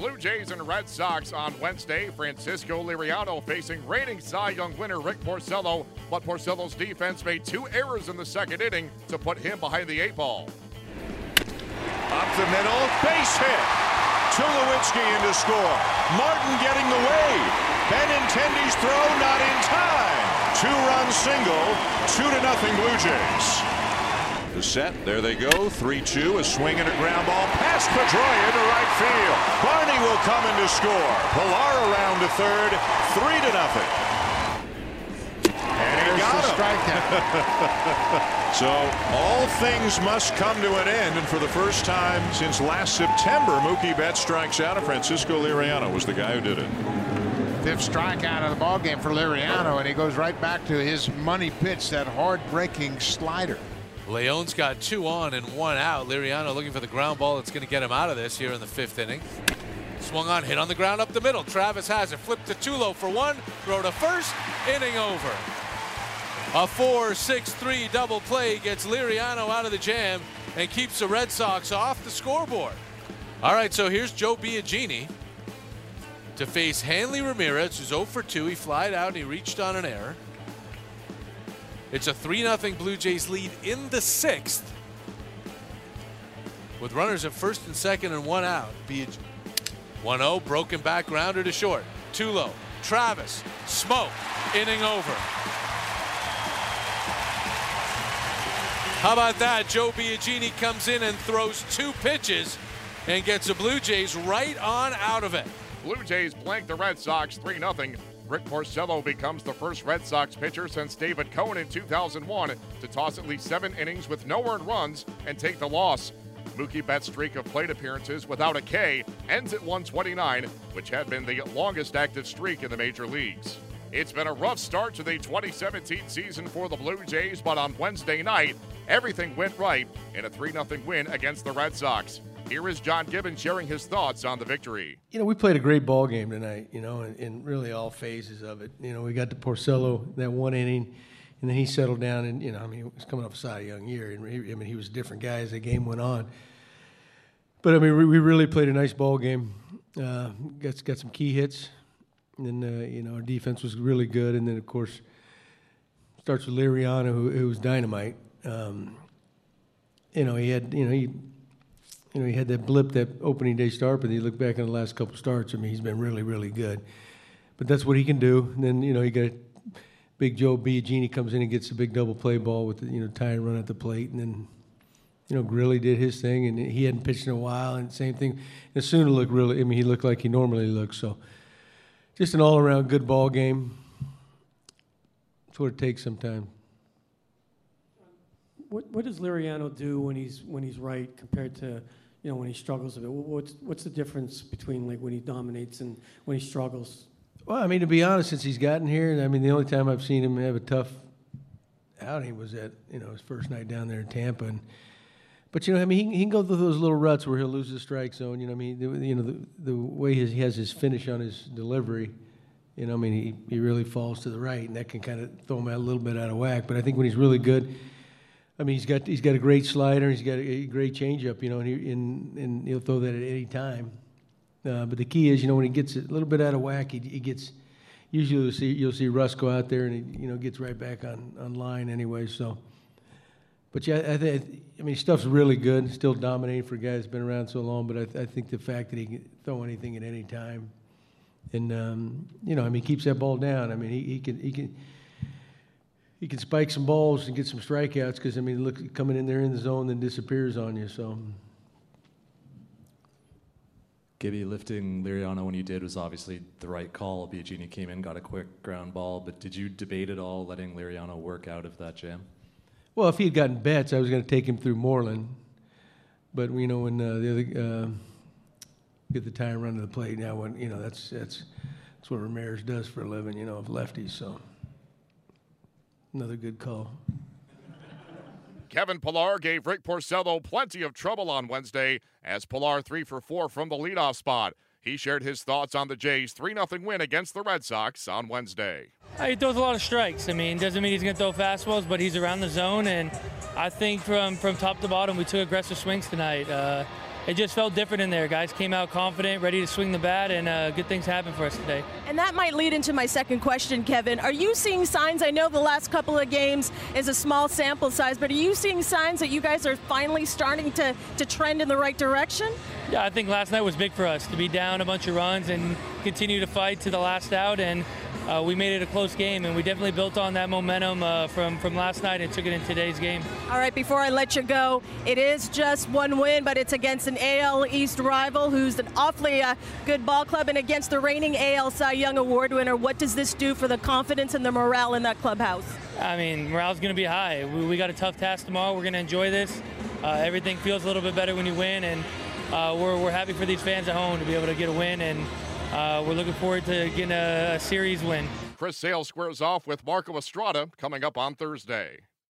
Blue Jays and Red Sox on Wednesday. Francisco Liriano facing reigning Cy Young winner Rick Porcello, but Porcello's defense made two errors in the second inning to put him behind the eight ball. Up the middle, base hit. Tulowitzki in to score. Martin getting the wave. Benintendi's throw not in time. Two-run single, two to nothing Blue Jays. The set, there they go, 3-2, a swing and a ground ball past Pedroia to right field. Barney will come in to score. Pillar around to third, three to nothing. And he There's got him. strikeout. So all things must come to an end, and for the first time since last September, Mookie Betts strikes out, and Francisco Liriano was the guy who did it. Fifth strikeout of the ball game for Liriano, and he goes right back to his money pitch, that hard-breaking slider. Leon's got two on and one out. Liriano looking for the ground ball that's going to get him out of this here in the fifth inning. Swung on, hit on the ground up the middle. Travis has it. Flip to Tulo for one. Throw to first. Inning over. A 4-6-3 double play gets Liriano out of the jam and keeps the Red Sox off the scoreboard. All right, so here's Joe Biagini to face Hanley Ramirez, who's 0 for 2. He flied out and he reached on an error. It's a 3 0 Blue Jays lead in the sixth. With runners at first and second and one out. 1 0, broken back grounder to short. Tulo, Travis, Smoak, inning over. How about that? Joe Biagini comes in and throws two pitches and gets the Blue Jays right on out of it. Blue Jays blank the Red Sox 3 0. Rick Porcello becomes the first Red Sox pitcher since David Cone in 2001 to toss at least seven innings with no earned runs and take the loss. Mookie Betts' streak of plate appearances without a K ends at 129, which had been the longest active streak in the major leagues. It's been a rough start to the 2017 season for the Blue Jays, but on Wednesday night, everything went right in a 3 0 win against the Red Sox. Here is John Gibbons sharing his thoughts on the victory. You know, we played a great ball game tonight. You know, in, in really all phases of it. You know, we got to Porcello that one inning, and then he settled down. And you know, I mean, he was coming off a Cy Young year, and he, I mean, he was a different guy as the game went on. But I mean, we, we really played a nice ball game. Uh, got got some key hits, and then uh, you know our defense was really good. And then of course, starts with Liriano, who, who was dynamite. Um, you know, he had you know he you know, he had that blip that opening day start, but you look back on the last couple starts. I mean, he's been really, really good. But that's what he can do. And then you know, you got Big Joe Biagini comes in and gets a big double play ball with the, you know and run at the plate, and then you know Grilli did his thing, and he hadn't pitched in a while, and same thing. And Osuna look really. I mean, he looked like he normally looks. So just an all-around good ball game. That's what it takes sometimes. What, what does Liriano do when he's when he's right compared to you know when he struggles a bit? What's what's the difference between like when he dominates and when he struggles? Well, I mean, to be honest, since he's gotten here, I mean, the only time I've seen him have a tough outing was at you know his first night down there in Tampa. And but you know, I mean, he, can- he can go through those little ruts where he'll lose the strike zone. You know, I mean, the, you know, the, the way his, he has his finish on his delivery. You know, I mean, he, he really falls to the right, and that can kind of throw him a little bit out of whack. But I think when he's really good, I mean, he's got he's got a great slider, he's got a, great changeup. You know, and, he, and and he'll throw that at any time. Uh, but the key is, you know, when he gets a little bit out of whack, he, he gets. Usually, you'll see you'll see Russ go out there and he, you know, gets right back on, on line anyway. So, but yeah, I think I mean stuff's really good. Still dominating for a guy that's been around so long. But I, th- I think the fact that he can throw anything at any time, and um, you know, I mean, he keeps that ball down. I mean, he, he can he can he can spike some balls and get some strikeouts because I mean, look, coming in there in the zone then disappears on you. So. Gibby lifting Liriano when you did was obviously the right call. Biagini came in, got a quick ground ball, but did you debate at all letting Liriano work out of that jam? Well, if he had gotten Betts, I was going to take him through Moreland. But you know, when uh, the other uh, get the tie and run to the plate, now when you know that's that's that's what Ramirez does for a living. You know, of lefties. So another good call. Kevin Pillar gave Rick Porcello plenty of trouble on Wednesday as Pillar 3 for 4 from the leadoff spot. He shared his thoughts on the Jays' 3 0 win against the Red Sox on Wednesday. Uh, He throws a lot of strikes. I mean, doesn't mean he's going to throw fastballs, but he's around the zone. And I think from, from top to bottom, we took aggressive swings tonight. Uh, it just felt different in there. Guys came out confident, ready to swing the bat, and uh, good things happened for us today. And that might lead into my second question, Kevin. Are you seeing signs? I know the last couple of games is a small sample size, but are you seeing signs that you guys are finally starting to, to trend in the right direction? Yeah, I think last night was big for us to be down a bunch of runs and continue to fight to the last out. And uh, we made it a close game, and we definitely built on that momentum uh, from from last night and took it in today's game. All right, before I let you go, it is just one win, but it's against an AL East rival who's an awfully uh, good ball club, and against the reigning AL Cy Young Award winner. What does this do for the confidence and the morale in that clubhouse? I mean, morale's going to be high. We, we, got a tough task tomorrow. We're going to enjoy this. Uh, everything feels a little bit better when you win, and uh, we're, we're happy for these fans at home to be able to get a win, and uh, we're looking forward to getting a, a series win. Chris Sale squares off with Marco Estrada coming up on Thursday.